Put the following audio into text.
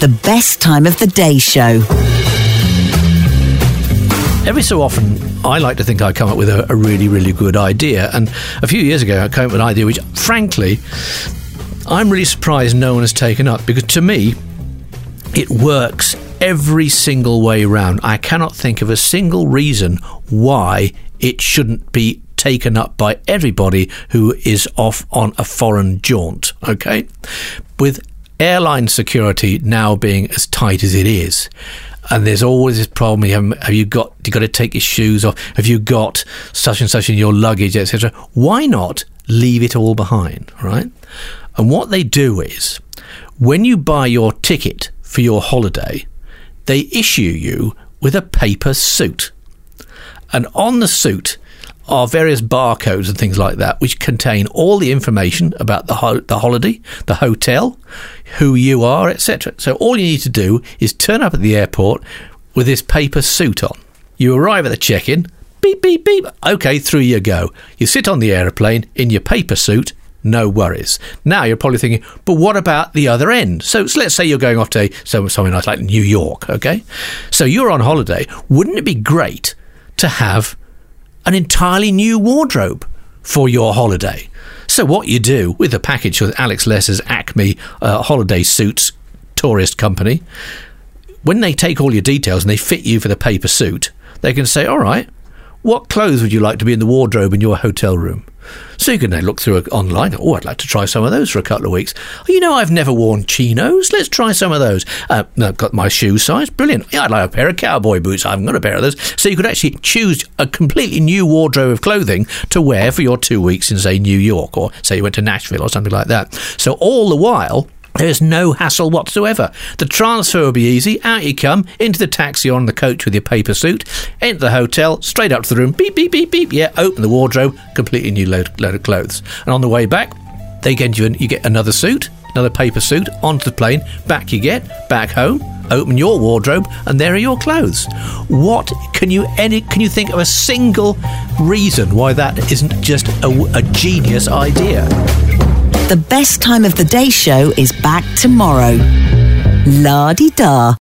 The best time of the day show. Every so often, I like to think I come up with a, a really, really good idea. And a few years ago, I came up with an idea which, frankly, I'm really surprised no one has taken up because to me, it works every single way round. I cannot think of a single reason why it shouldn't be taken up by everybody who is off on a foreign jaunt. Okay? With airline security now being as tight as it is, and there's always this problem. You have, have you got you got to take your shoes off? Have you got such and such in your luggage, etc.? Why not leave it all behind, right? And what they do is, when you buy your ticket for your holiday, they issue you with a paper suit, and on the suit are various barcodes and things like that, which contain all the information about the ho- the holiday, the hotel, who you are, etc. So all you need to do is turn up at the airport with this paper suit on. You arrive at the check-in. Beep beep beep. Okay, through you go. You sit on the aeroplane in your paper suit. No worries. Now you're probably thinking, but what about the other end? So, so let's say you're going off to somewhere nice like New York, okay? So you're on holiday. Wouldn't it be great to have an entirely new wardrobe for your holiday. So, what you do with a package with Alex Lester's Acme uh, Holiday Suits Tourist Company, when they take all your details and they fit you for the paper suit, they can say, All right, what clothes would you like to be in the wardrobe in your hotel room? So you can then look through online. Oh, I'd like to try some of those for a couple of weeks. You know, I've never worn chinos. Let's try some of those. Uh, I've got my shoe size. Brilliant. Yeah, I'd like a pair of cowboy boots. I haven't got a pair of those. So you could actually choose a completely new wardrobe of clothing to wear for your two weeks in, say, New York or say you went to Nashville or something like that. So all the while, there's no hassle whatsoever. The transfer will be easy. Out you come, into the taxi or on the coach with your paper suit, into the hotel, straight up to the room, beep, beep, beep, beep. Yeah, open the wardrobe, completely new load, load of clothes. And on the way back, they get you, you get another suit, another paper suit, onto the plane, back you get, back home, open your wardrobe, and there are your clothes. What can you any can you think of a single reason why that isn't just a, a genius idea? The best time of the day show is back tomorrow. La di da.